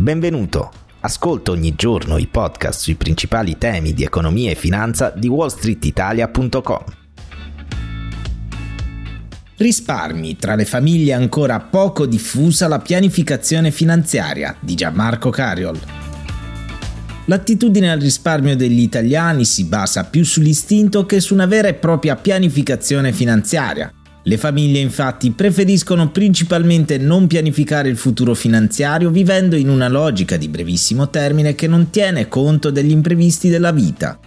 Benvenuto. Ascolta ogni giorno i podcast sui principali temi di economia e finanza di wallstreetitalia.com. Risparmi tra le famiglie ancora poco diffusa la pianificazione finanziaria di Gianmarco Cariol. L'attitudine al risparmio degli italiani si basa più sull'istinto che su una vera e propria pianificazione finanziaria, le famiglie infatti preferiscono principalmente non pianificare il futuro finanziario vivendo in una logica di brevissimo termine che non tiene conto degli imprevisti della vita.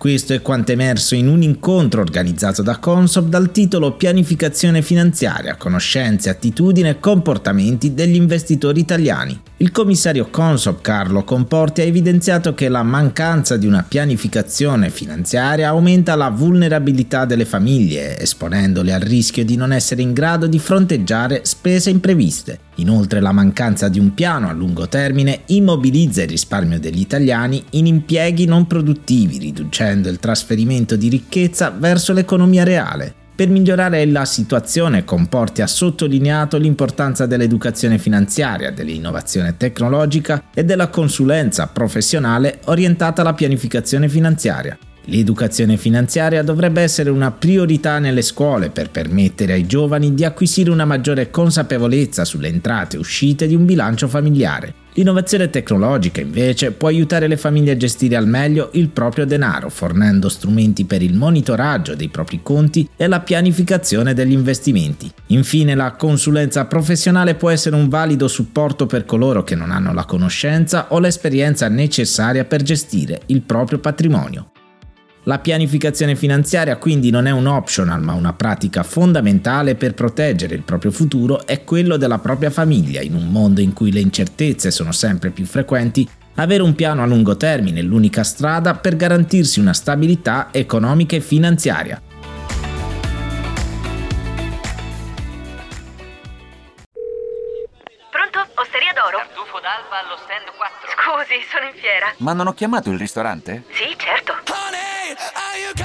Questo è quanto emerso in un incontro organizzato da Consob dal titolo Pianificazione finanziaria, conoscenze, attitudini e comportamenti degli investitori italiani. Il commissario Consob Carlo Comporti ha evidenziato che la mancanza di una pianificazione finanziaria aumenta la vulnerabilità delle famiglie, esponendole al rischio di non essere in grado di fronteggiare spese impreviste. Inoltre la mancanza di un piano a lungo termine immobilizza il risparmio degli italiani in impieghi non produttivi, riducendo il trasferimento di ricchezza verso l'economia reale. Per migliorare la situazione, Comporti ha sottolineato l'importanza dell'educazione finanziaria, dell'innovazione tecnologica e della consulenza professionale orientata alla pianificazione finanziaria. L'educazione finanziaria dovrebbe essere una priorità nelle scuole per permettere ai giovani di acquisire una maggiore consapevolezza sulle entrate e uscite di un bilancio familiare. L'innovazione tecnologica invece può aiutare le famiglie a gestire al meglio il proprio denaro, fornendo strumenti per il monitoraggio dei propri conti e la pianificazione degli investimenti. Infine, la consulenza professionale può essere un valido supporto per coloro che non hanno la conoscenza o l'esperienza necessaria per gestire il proprio patrimonio. La pianificazione finanziaria quindi non è un optional ma una pratica fondamentale per proteggere il proprio futuro e quello della propria famiglia in un mondo in cui le incertezze sono sempre più frequenti. Avere un piano a lungo termine è l'unica strada per garantirsi una stabilità economica e finanziaria. Pronto? Osteria d'oro? Tartufo d'alba allo stand 4. Scusi, sono in fiera. Ma non ho chiamato il ristorante? Sì.